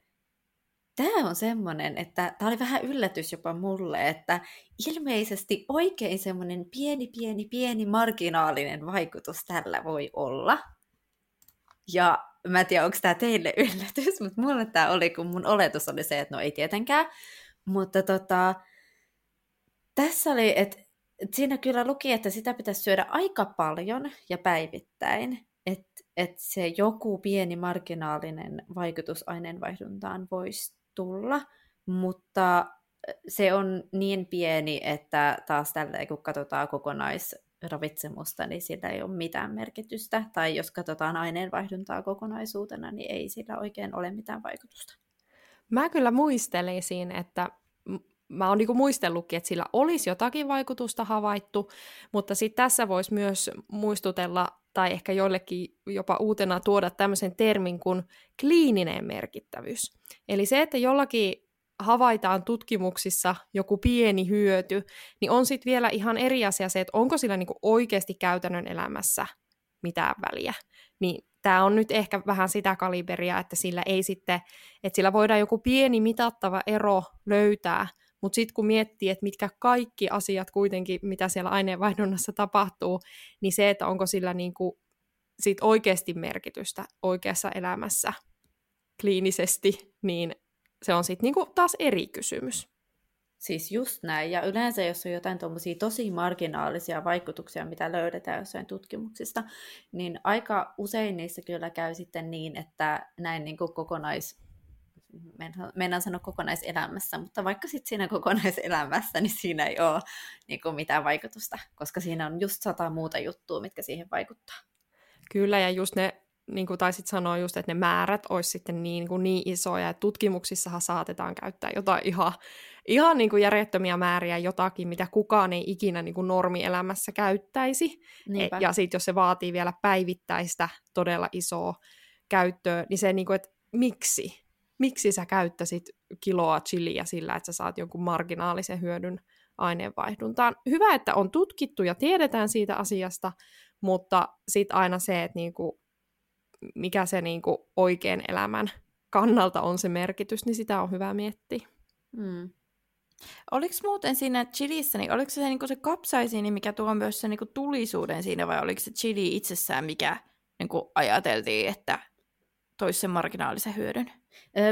Speaker 2: tämä on semmoinen, että tämä oli vähän yllätys jopa mulle, että ilmeisesti oikein semmoinen pieni, pieni, pieni marginaalinen vaikutus tällä voi olla. Ja mä en tiedä, onko tämä teille yllätys, mutta mulle tämä oli, kun mun oletus oli se, että no ei tietenkään. Mutta tota, tässä oli, että siinä kyllä luki, että sitä pitäisi syödä aika paljon ja päivittäin, että et se joku pieni marginaalinen vaikutus aineenvaihduntaan voisi tulla, mutta se on niin pieni, että taas tällä kun katsotaan kokonaisravitsemusta, niin sillä ei ole mitään merkitystä. Tai jos katsotaan aineenvaihduntaa kokonaisuutena, niin ei sillä oikein ole mitään vaikutusta.
Speaker 3: Mä kyllä muistelisin, että mä oon niinku muistellutkin, että sillä olisi jotakin vaikutusta havaittu, mutta sitten tässä voisi myös muistutella, tai ehkä joillekin jopa uutena tuoda tämmöisen termin kuin kliininen merkittävyys. Eli se, että jollakin havaitaan tutkimuksissa joku pieni hyöty, niin on sitten vielä ihan eri asia se, että onko sillä niinku oikeasti käytännön elämässä mitään väliä. Niin tämä on nyt ehkä vähän sitä kaliberia, että sillä ei sitten, että sillä voidaan joku pieni mitattava ero löytää, mutta sitten kun miettii, että mitkä kaikki asiat kuitenkin, mitä siellä aineenvaihdunnassa tapahtuu, niin se, että onko sillä niinku sit oikeasti merkitystä oikeassa elämässä kliinisesti, niin se on sitten niinku taas eri kysymys.
Speaker 2: Siis just näin. Ja yleensä, jos on jotain tuommoisia tosi marginaalisia vaikutuksia, mitä löydetään jossain tutkimuksista, niin aika usein niissä kyllä käy sitten niin, että näin niin kuin kokonais mennään sanoa kokonaiselämässä, mutta vaikka sitten siinä kokonaiselämässä, niin siinä ei ole niin kuin mitään vaikutusta, koska siinä on just sata muuta juttua, mitkä siihen vaikuttaa.
Speaker 3: Kyllä, ja just ne, niin kuin taisit sanoa just, että ne määrät olisi sitten niin, niin, kuin niin isoja, että tutkimuksissahan saatetaan käyttää jotain ihan, ihan niin kuin järjettömiä määriä jotakin, mitä kukaan ei ikinä niin kuin normielämässä käyttäisi. Niinpä. Ja sitten jos se vaatii vielä päivittäistä todella isoa käyttöä, niin se, niin kuin, että miksi? Miksi sä käyttäisit kiloa chiliä sillä, että sä saat jonkun marginaalisen hyödyn aineenvaihduntaan. Hyvä, että on tutkittu ja tiedetään siitä asiasta, mutta sitten aina se, että niinku, mikä se niinku oikean elämän kannalta on se merkitys, niin sitä on hyvä miettiä.
Speaker 1: Mm. Oliko muuten siinä chilissä, niin oliko se se, niin se kapsaisiini, mikä tuo myös se niin tulisuuden siinä, vai oliko se chili itsessään, mikä niin ajateltiin, että toisi sen marginaalisen hyödyn?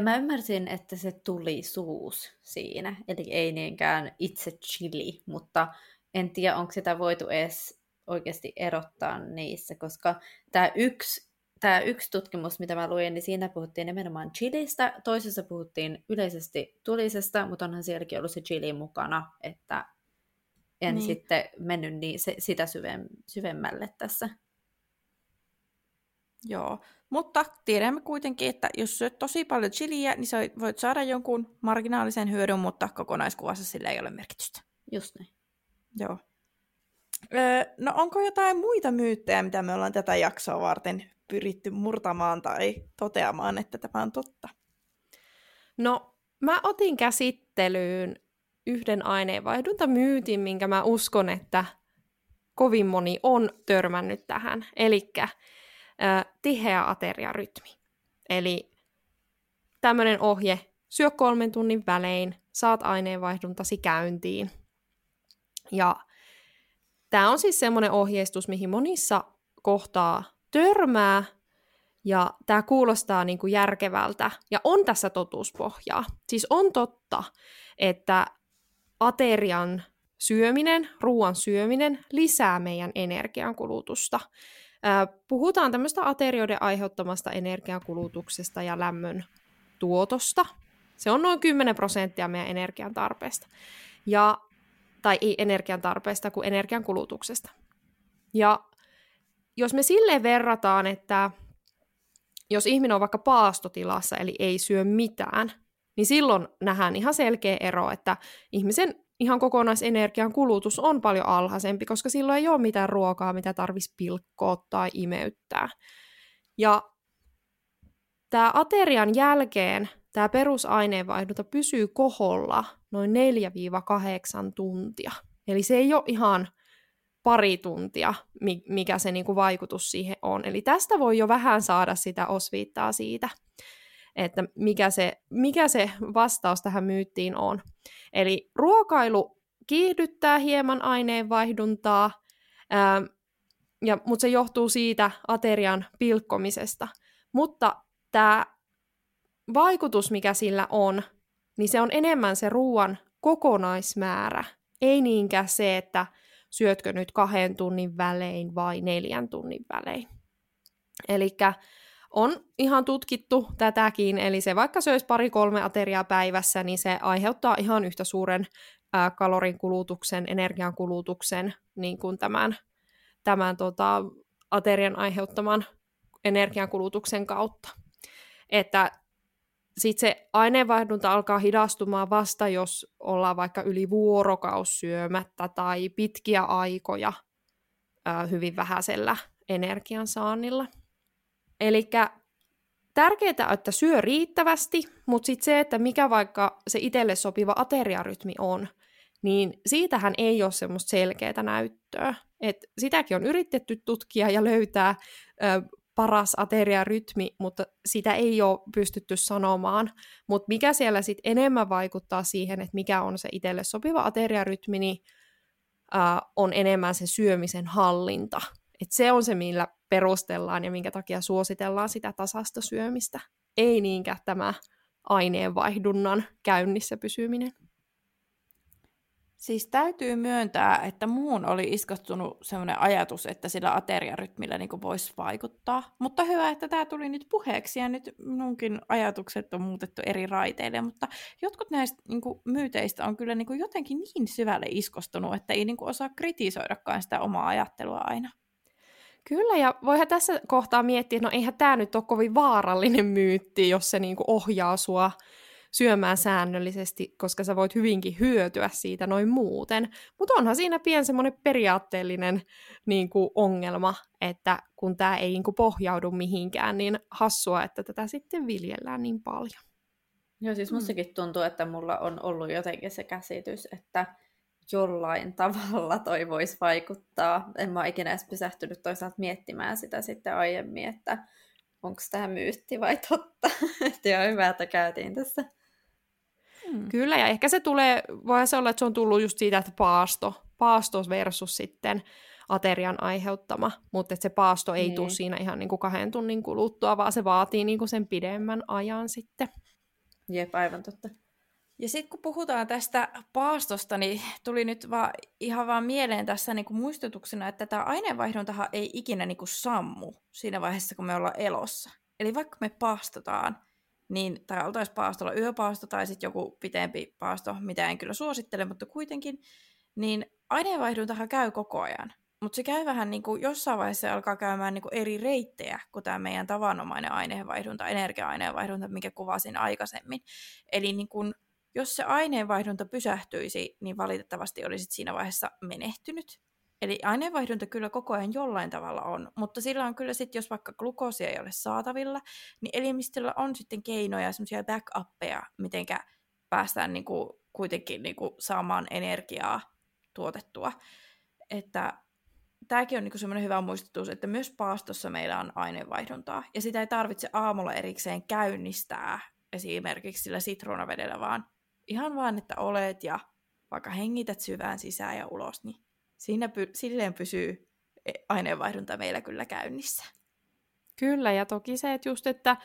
Speaker 2: Mä ymmärsin, että se tuli suus siinä, eli ei niinkään itse chili, mutta en tiedä, onko sitä voitu edes oikeasti erottaa niissä, koska tämä yksi, tämä yksi tutkimus, mitä mä luin, niin siinä puhuttiin nimenomaan chilistä, toisessa puhuttiin yleisesti tulisesta, mutta onhan sielläkin ollut se chili mukana, että en niin. sitten mennyt niin, se, sitä syvemmälle tässä.
Speaker 1: Joo, mutta tiedämme kuitenkin, että jos syöt tosi paljon chiliä, niin sä voit saada jonkun marginaalisen hyödyn, mutta kokonaiskuvassa sillä ei ole merkitystä.
Speaker 2: Just niin.
Speaker 1: Joo. Öö, no onko jotain muita myyttejä, mitä me ollaan tätä jaksoa varten pyritty murtamaan tai toteamaan, että tämä on totta?
Speaker 3: No, mä otin käsittelyyn yhden aineenvaihduntamyytin, minkä mä uskon, että kovin moni on törmännyt tähän, eli tiheä ateriarytmi. Eli tämmöinen ohje, syö kolmen tunnin välein, saat aineenvaihduntasi käyntiin. Ja tämä on siis semmoinen ohjeistus, mihin monissa kohtaa törmää, ja tämä kuulostaa niin kuin järkevältä, ja on tässä totuuspohjaa. Siis on totta, että aterian syöminen, ruoan syöminen lisää meidän energiankulutusta. Puhutaan tämmöistä aterioiden aiheuttamasta energiankulutuksesta ja lämmön tuotosta. Se on noin 10 prosenttia meidän energian tarpeesta. Ja, tai ei energian tarpeesta, kuin energian kulutuksesta. Ja jos me silleen verrataan, että jos ihminen on vaikka paastotilassa, eli ei syö mitään, niin silloin nähdään ihan selkeä ero, että ihmisen ihan kokonaisenergian kulutus on paljon alhaisempi, koska silloin ei ole mitään ruokaa, mitä tarvitsisi pilkkoa tai imeyttää. Ja tämä aterian jälkeen tämä perusaineenvaihdunta pysyy koholla noin 4-8 tuntia. Eli se ei ole ihan pari tuntia, mikä se niinku vaikutus siihen on. Eli tästä voi jo vähän saada sitä osviittaa siitä, että mikä se, mikä se vastaus tähän myyttiin on. Eli ruokailu kiihdyttää hieman aineenvaihduntaa, ää, ja, mutta se johtuu siitä aterian pilkkomisesta. Mutta tämä vaikutus, mikä sillä on, niin se on enemmän se ruoan kokonaismäärä, ei niinkään se, että syötkö nyt kahden tunnin välein vai neljän tunnin välein. Eli on ihan tutkittu tätäkin, eli se vaikka söisi pari-kolme ateriaa päivässä, niin se aiheuttaa ihan yhtä suuren kalorin kulutuksen, energian kulutuksen, niin kuin tämän, tämän tota, aterian aiheuttaman energiankulutuksen kautta. Että sitten se aineenvaihdunta alkaa hidastumaan vasta, jos ollaan vaikka yli vuorokaus syömättä tai pitkiä aikoja hyvin vähäisellä energiansaannilla. Eli tärkeää, että syö riittävästi, mutta sitten se, että mikä vaikka se itselle sopiva ateriarytmi on, niin siitähän ei ole semmoista selkeää näyttöä. Et sitäkin on yritetty tutkia ja löytää ö, paras ateriarytmi, mutta sitä ei ole pystytty sanomaan. Mutta mikä siellä sitten enemmän vaikuttaa siihen, että mikä on se itselle sopiva ateriarytmi, niin ö, on enemmän se syömisen hallinta. Et se on se, millä perustellaan ja minkä takia suositellaan sitä tasasta syömistä. Ei niinkään tämä aineenvaihdunnan käynnissä pysyminen.
Speaker 1: Siis täytyy myöntää, että muun oli iskostunut sellainen ajatus, että sillä ateriarytmillä niin voisi vaikuttaa. Mutta hyvä, että tämä tuli nyt puheeksi ja nyt minunkin ajatukset on muutettu eri raiteille. Mutta jotkut näistä niin kuin, myyteistä on kyllä niin kuin, jotenkin niin syvälle iskostunut, että ei niin kuin, osaa kritisoidakaan sitä omaa ajattelua aina.
Speaker 3: Kyllä, ja voihan tässä kohtaa miettiä, että no eihän tämä nyt ole kovin vaarallinen myytti, jos se niinku ohjaa sua syömään säännöllisesti, koska sä voit hyvinkin hyötyä siitä noin muuten. Mutta onhan siinä pien semmoinen periaatteellinen niin kuin, ongelma, että kun tämä ei niin kuin, pohjaudu mihinkään, niin hassua, että tätä sitten viljellään niin paljon.
Speaker 2: Joo, siis mustakin tuntuu, että mulla on ollut jotenkin se käsitys, että jollain tavalla toi voisi vaikuttaa. En mä ikinä edes pysähtynyt toisaalta miettimään sitä sitten aiemmin, että onko tämä myytti vai totta. ja hyvä, että käytiin tässä.
Speaker 3: Hmm. Kyllä, ja ehkä se tulee, voi se olla, että se on tullut just siitä, että paasto, paasto versus sitten aterian aiheuttama, mutta että se paasto ei niin. tule siinä ihan niin kuin kahden tunnin kuluttua, vaan se vaatii niin kuin sen pidemmän ajan sitten.
Speaker 2: Jep, aivan totta.
Speaker 1: Ja sitten kun puhutaan tästä paastosta, niin tuli nyt vaan, ihan vaan mieleen tässä niinku muistutuksena, että tämä aineenvaihduntahan ei ikinä niinku sammu siinä vaiheessa, kun me ollaan elossa. Eli vaikka me paastotaan, niin, tai oltaisiin paastolla yöpaasto tai sitten joku pitempi paasto, mitä en kyllä suosittele, mutta kuitenkin, niin aineenvaihduntahan käy koko ajan. Mutta se käy vähän niin kuin jossain vaiheessa alkaa käymään niin kuin eri reittejä kuin tämä meidän tavanomainen aineenvaihdunta, energia-aineenvaihdunta, mikä kuvasin aikaisemmin. Eli niin kuin jos se aineenvaihdunta pysähtyisi, niin valitettavasti olisit siinä vaiheessa menehtynyt. Eli aineenvaihdunta kyllä koko ajan jollain tavalla on, mutta sillä on kyllä sitten, jos vaikka glukoosia ei ole saatavilla, niin elimistöllä on sitten keinoja, semmoisia backuppeja, mitenkä päästään niinku kuitenkin niinku saamaan energiaa tuotettua. Että tämäkin on niinku semmoinen hyvä muistutus, että myös paastossa meillä on aineenvaihduntaa. Ja sitä ei tarvitse aamulla erikseen käynnistää esimerkiksi sillä sitruunavedellä, vaan ihan vaan, että olet ja vaikka hengität syvään sisään ja ulos, niin siinä py- silleen pysyy e, aineenvaihdunta meillä kyllä käynnissä.
Speaker 3: Kyllä, ja toki se, että just, että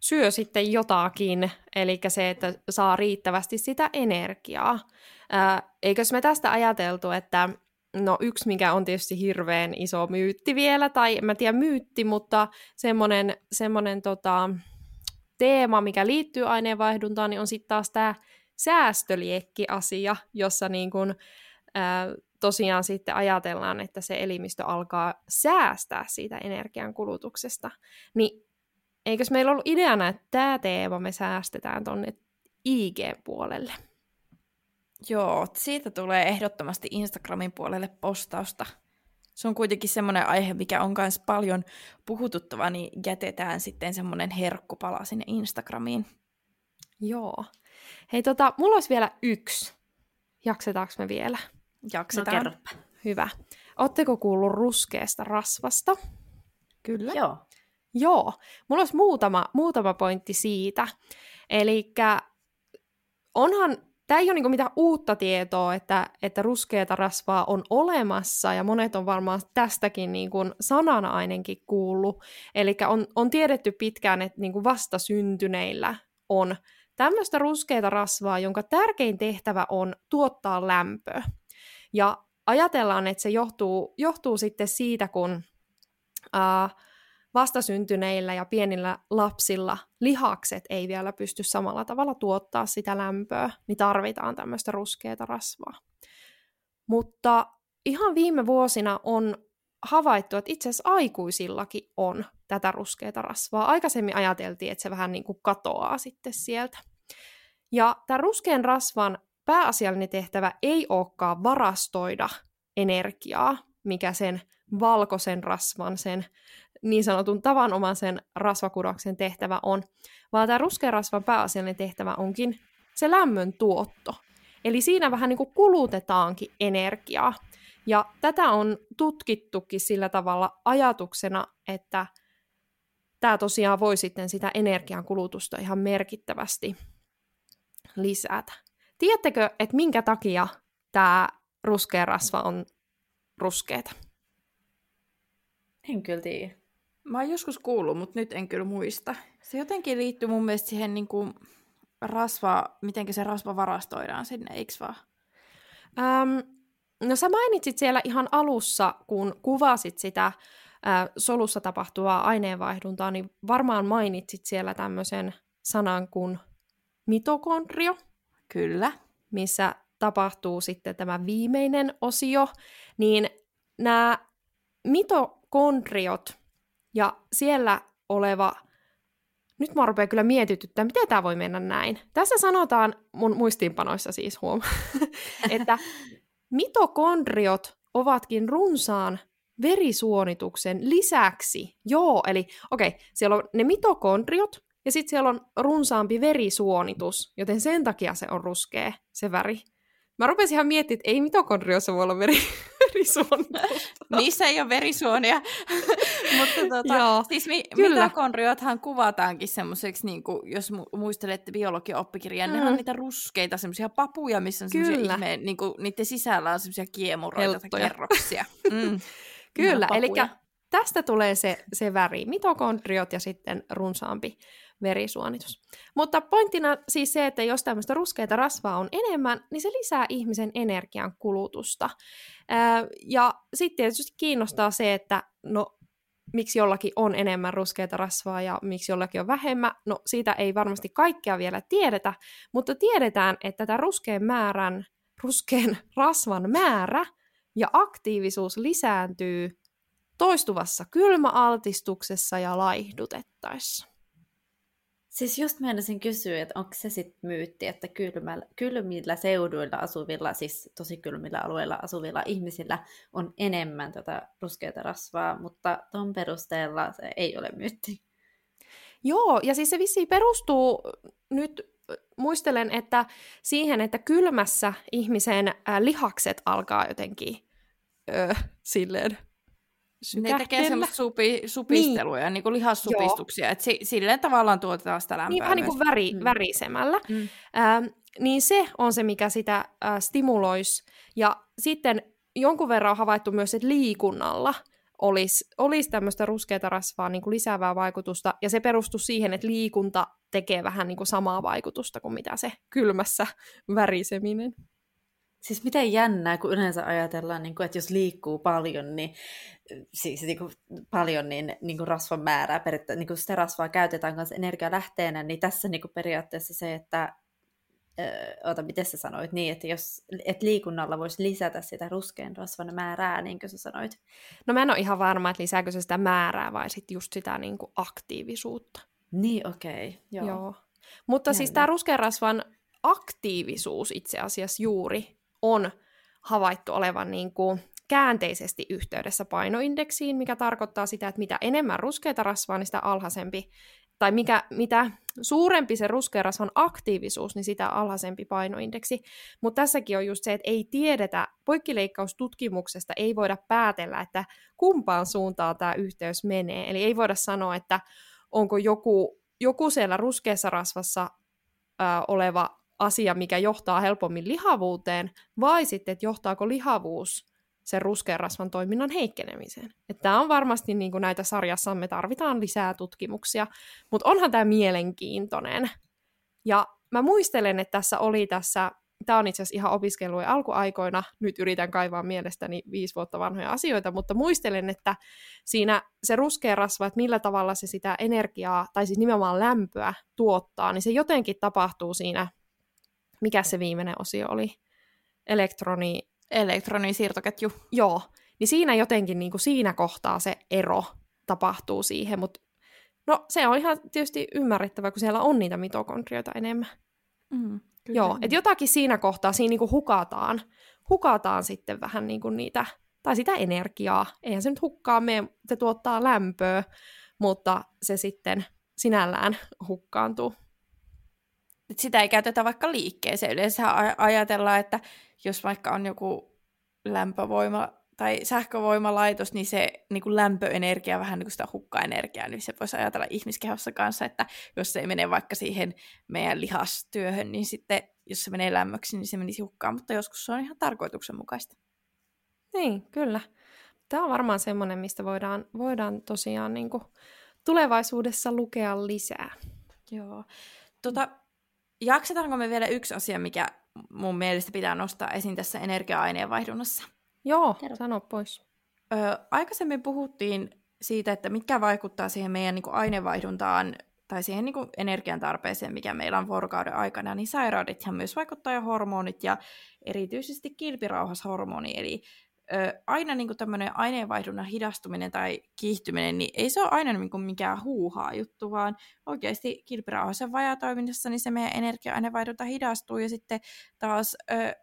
Speaker 3: syö sitten jotakin, eli se, että saa riittävästi sitä energiaa. Ää, eikös me tästä ajateltu, että no yksi, mikä on tietysti hirveän iso myytti vielä, tai en mä tiedä myytti, mutta semmoinen, semmoinen tota, teema, mikä liittyy aineenvaihduntaan, niin on sitten taas tämä säästöliekki-asia, jossa niin kun, ää, tosiaan sitten ajatellaan, että se elimistö alkaa säästää siitä energian kulutuksesta. Niin eikös meillä ollut ideana, että tämä teema me säästetään tuonne IG-puolelle?
Speaker 1: Joo, siitä tulee ehdottomasti Instagramin puolelle postausta. Se on kuitenkin semmoinen aihe, mikä on myös paljon puhututtava, niin jätetään sitten semmoinen herkkupala sinne Instagramiin.
Speaker 3: Joo. Hei, tota, mulla olisi vielä yksi. Jaksetaanko me vielä?
Speaker 1: Jaksetaan.
Speaker 2: No
Speaker 3: Hyvä. Oletteko kuullut ruskeasta rasvasta?
Speaker 1: Kyllä.
Speaker 2: Joo.
Speaker 3: Joo. Mulla olisi muutama, muutama pointti siitä. Eli onhan tämä ei ole niinku mitään uutta tietoa, että, että ruskeata rasvaa on olemassa, ja monet on varmaan tästäkin niinku sanana ainakin kuullut. Eli on, on tiedetty pitkään, että niinku vastasyntyneillä on tämmöistä ruskeata rasvaa, jonka tärkein tehtävä on tuottaa lämpöä. Ja ajatellaan, että se johtuu, johtuu sitten siitä, kun uh, vastasyntyneillä ja pienillä lapsilla lihakset ei vielä pysty samalla tavalla tuottaa sitä lämpöä, niin tarvitaan tämmöistä ruskeata rasvaa. Mutta ihan viime vuosina on havaittu, että itse asiassa aikuisillakin on tätä ruskeata rasvaa. Aikaisemmin ajateltiin, että se vähän niin kuin katoaa sitten sieltä. Ja tämän ruskean rasvan pääasiallinen tehtävä ei olekaan varastoida energiaa, mikä sen valkoisen rasvan, sen niin sanotun tavanomaisen rasvakudoksen tehtävä on, vaan tämä ruskean rasvan pääasiallinen tehtävä onkin se lämmön tuotto. Eli siinä vähän niin kuin kulutetaankin energiaa. Ja tätä on tutkittukin sillä tavalla ajatuksena, että tämä tosiaan voi sitten sitä energian kulutusta ihan merkittävästi lisätä. Tiedättekö, että minkä takia tämä ruskea rasva on ruskeata?
Speaker 2: En kyllä tiedä.
Speaker 1: Mä oon joskus kuullut, mutta nyt en kyllä muista. Se jotenkin liittyy mun mielestä siihen niin kuin rasva, miten se rasva varastoidaan sinne, eikö vaan?
Speaker 3: Öm, no sä mainitsit siellä ihan alussa, kun kuvasit sitä ä, solussa tapahtuvaa aineenvaihduntaa, niin varmaan mainitsit siellä tämmöisen sanan kuin mitokondrio.
Speaker 1: Kyllä.
Speaker 3: Missä tapahtuu sitten tämä viimeinen osio, niin nämä mitokondriot ja siellä oleva, nyt mä rupean kyllä mietityttää, miten tämä voi mennä näin. Tässä sanotaan mun muistiinpanoissa siis huom, että mitokondriot ovatkin runsaan verisuonituksen lisäksi. Joo, eli okei, okay, siellä on ne mitokondriot, ja sitten siellä on runsaampi verisuonitus, joten sen takia se on ruskea, se väri. Mä rupesin ihan miettimään, että ei mitokondriossa voi olla veri, verisuonitusta.
Speaker 1: Niissä ei ole verisuonia. Mutta tota, Joo, siis mi- mitokondriothan kuvataankin semmoiseksi, niin kuin, jos mu- muistelette biologian oppikirjaa, mm. ne on niitä ruskeita semmoisia papuja, missä on semmoisia ihme, niin kuin, niiden sisällä on semmoisia kiemuroita tai kerroksia. Mm.
Speaker 3: Kyllä, eli tästä tulee se, se väri, mitokondriot ja sitten runsaampi verisuonitus. Mutta pointtina siis se, että jos tämmöistä ruskeita rasvaa on enemmän, niin se lisää ihmisen energian kulutusta. ja sitten tietysti kiinnostaa se, että no miksi jollakin on enemmän ruskeita rasvaa ja miksi jollakin on vähemmän. No siitä ei varmasti kaikkea vielä tiedetä, mutta tiedetään, että tämä ruskeen määrän, ruskeen rasvan määrä ja aktiivisuus lisääntyy toistuvassa kylmäaltistuksessa ja laihdutettaessa.
Speaker 2: Siis just meinasin kysyä, että onko se sitten myytti, että kylmällä, kylmillä seuduilla asuvilla, siis tosi kylmillä alueilla asuvilla ihmisillä on enemmän tätä ruskeata rasvaa, mutta tuon perusteella se ei ole myytti.
Speaker 3: Joo, ja siis se vissiin perustuu nyt muistelen, että siihen, että kylmässä ihmisen lihakset alkaa jotenkin ö, silleen
Speaker 1: ne tekee semmoista supi, supisteluja, niin. niin kuin lihassupistuksia, että si, silleen tavallaan tuotetaan sitä lämpöä.
Speaker 3: Niin vähän niin kuin väri, mm. värisemällä. Mm. Ähm, niin se on se, mikä sitä äh, stimuloisi. Ja sitten jonkun verran on havaittu myös, että liikunnalla olisi, olisi tämmöistä ruskeata rasvaa niin kuin lisäävää vaikutusta, ja se perustuu siihen, että liikunta tekee vähän niin kuin samaa vaikutusta kuin mitä se kylmässä väriseminen.
Speaker 2: Siis miten jännää, kun yleensä ajatellaan, niin kuin, että jos liikkuu paljon, niin, siis niin kuin, paljon, niin, niin kuin rasvan määrää, periaatteessa niin kuin sitä rasvaa käytetään kanssa energialähteenä, niin tässä niin kuin periaatteessa se, että ota, miten sä sanoit, niin, että jos et liikunnalla voisi lisätä sitä ruskean rasvan määrää, niin kuin sä sanoit.
Speaker 3: No mä en ole ihan varma, että lisääkö se sitä määrää vai sitten just sitä niin kuin aktiivisuutta.
Speaker 2: Niin, okei. Okay.
Speaker 3: Joo. Joo. Mutta Jännä. siis tämä ruskean rasvan aktiivisuus itse asiassa juuri on havaittu olevan niin kuin käänteisesti yhteydessä painoindeksiin, mikä tarkoittaa sitä, että mitä enemmän ruskeita rasvaa, niin sitä alhaisempi, tai mikä, mitä suurempi se ruskearasvan aktiivisuus, niin sitä alhaisempi painoindeksi. Mutta tässäkin on just se, että ei tiedetä, poikkileikkaustutkimuksesta ei voida päätellä, että kumpaan suuntaan tämä yhteys menee. Eli ei voida sanoa, että onko joku, joku siellä ruskeassa rasvassa ää, oleva asia, mikä johtaa helpommin lihavuuteen, vai sitten, että johtaako lihavuus sen ruskean rasvan toiminnan heikkenemiseen. Tämä on varmasti niin kuin näitä sarjassa me tarvitaan lisää tutkimuksia, mutta onhan tämä mielenkiintoinen. Ja mä muistelen, että tässä oli tässä, tämä on itse asiassa ihan opiskelujen alkuaikoina, nyt yritän kaivaa mielestäni viisi vuotta vanhoja asioita, mutta muistelen, että siinä se ruskea rasva, että millä tavalla se sitä energiaa, tai siis nimenomaan lämpöä tuottaa, niin se jotenkin tapahtuu siinä mikä se viimeinen osio oli? Elektroni...
Speaker 1: Elektronin siirtoketju.
Speaker 3: Joo, niin siinä jotenkin niin kuin siinä kohtaa se ero tapahtuu siihen, mutta no se on ihan tietysti ymmärrettävä, kun siellä on niitä mitokondrioita enemmän. Mm, kyllä. Joo, että jotakin siinä kohtaa siinä niin kuin hukataan, hukataan sitten vähän niin kuin niitä, tai sitä energiaa. Eihän se nyt hukkaa mene, se tuottaa lämpöä, mutta se sitten sinällään hukkaantuu
Speaker 1: sitä ei käytetä vaikka liikkeeseen. Yleensä ajatellaan, että jos vaikka on joku lämpövoima tai sähkövoimalaitos, niin se niin kuin lämpöenergia vähän niin kuin sitä hukkaenergiaa, niin se voisi ajatella ihmiskehossa kanssa, että jos se ei mene vaikka siihen meidän lihastyöhön, niin sitten jos se menee lämmöksi, niin se menisi hukkaan, mutta joskus se on ihan tarkoituksenmukaista.
Speaker 3: Niin, kyllä. Tämä on varmaan semmoinen, mistä voidaan, voidaan tosiaan niin kuin tulevaisuudessa lukea lisää.
Speaker 1: Joo. Tota, jaksetaanko me vielä yksi asia, mikä mun mielestä pitää nostaa esiin tässä energia-aineenvaihdunnassa?
Speaker 3: Joo, Kerro. sano pois.
Speaker 1: Ö, aikaisemmin puhuttiin siitä, että mikä vaikuttaa siihen meidän niin kuin aineenvaihduntaan tai siihen niin kuin energian tarpeeseen, mikä meillä on vuorokauden aikana, niin sairaudethan myös vaikuttaa ja hormonit ja erityisesti kilpirauhashormoni, eli aina niin tämmöinen aineenvaihdunnan hidastuminen tai kiihtyminen, niin ei se ole aina niin kuin mikään huuhaa juttu, vaan oikeasti kilpirauhasen vajatoiminnassa niin se meidän energia-aineenvaihdunta hidastuu ja sitten taas ö, ö,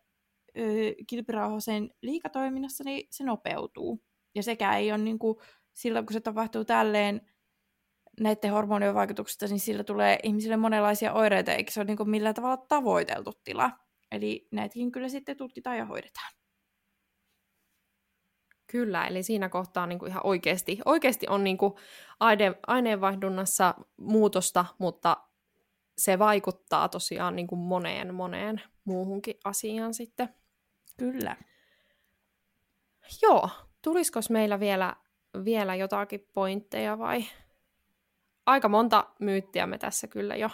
Speaker 1: kilpirauhasen liikatoiminnassa niin se nopeutuu. Ja sekä ei ole niin kuin, silloin, kun se tapahtuu tälleen näiden hormonien vaikutuksesta, niin sillä tulee ihmisille monenlaisia oireita, eikä se ole niin kuin millään tavalla tavoiteltu tila. Eli näitäkin kyllä sitten tutkitaan ja hoidetaan.
Speaker 3: Kyllä, eli siinä kohtaa niin kuin ihan oikeasti, oikeasti on niin kuin aine, aineenvaihdunnassa muutosta, mutta se vaikuttaa tosiaan niin kuin moneen moneen muuhunkin asiaan sitten.
Speaker 1: Kyllä.
Speaker 3: Joo, tulisiko meillä vielä, vielä jotakin pointteja vai? Aika monta myyttiä me tässä kyllä jo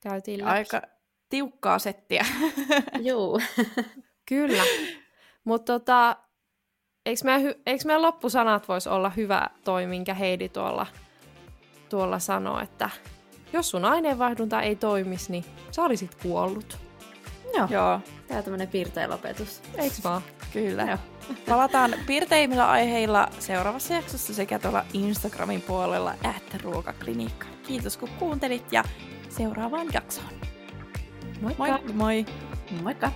Speaker 3: käytiin läpi.
Speaker 1: Aika tiukkaa settiä.
Speaker 2: Joo.
Speaker 3: kyllä. Mutta tota, Eikö meidän, eikö meidän loppusanat voisi olla hyvä toi, minkä Heidi tuolla, tuolla sanoo, että jos sun aineenvaihdunta ei toimisi, niin sä olisit kuollut.
Speaker 2: Joo. Joo. Tää on tämmönen piirtein lopetus.
Speaker 3: Eiks vaan?
Speaker 1: Kyllä. Joo. Palataan piirteimmillä aiheilla seuraavassa jaksossa sekä tuolla Instagramin puolella että ruokaklinikka. Kiitos kun kuuntelit ja seuraavaan jaksoon.
Speaker 3: Moikka!
Speaker 1: Moi! moi.
Speaker 2: Moikka!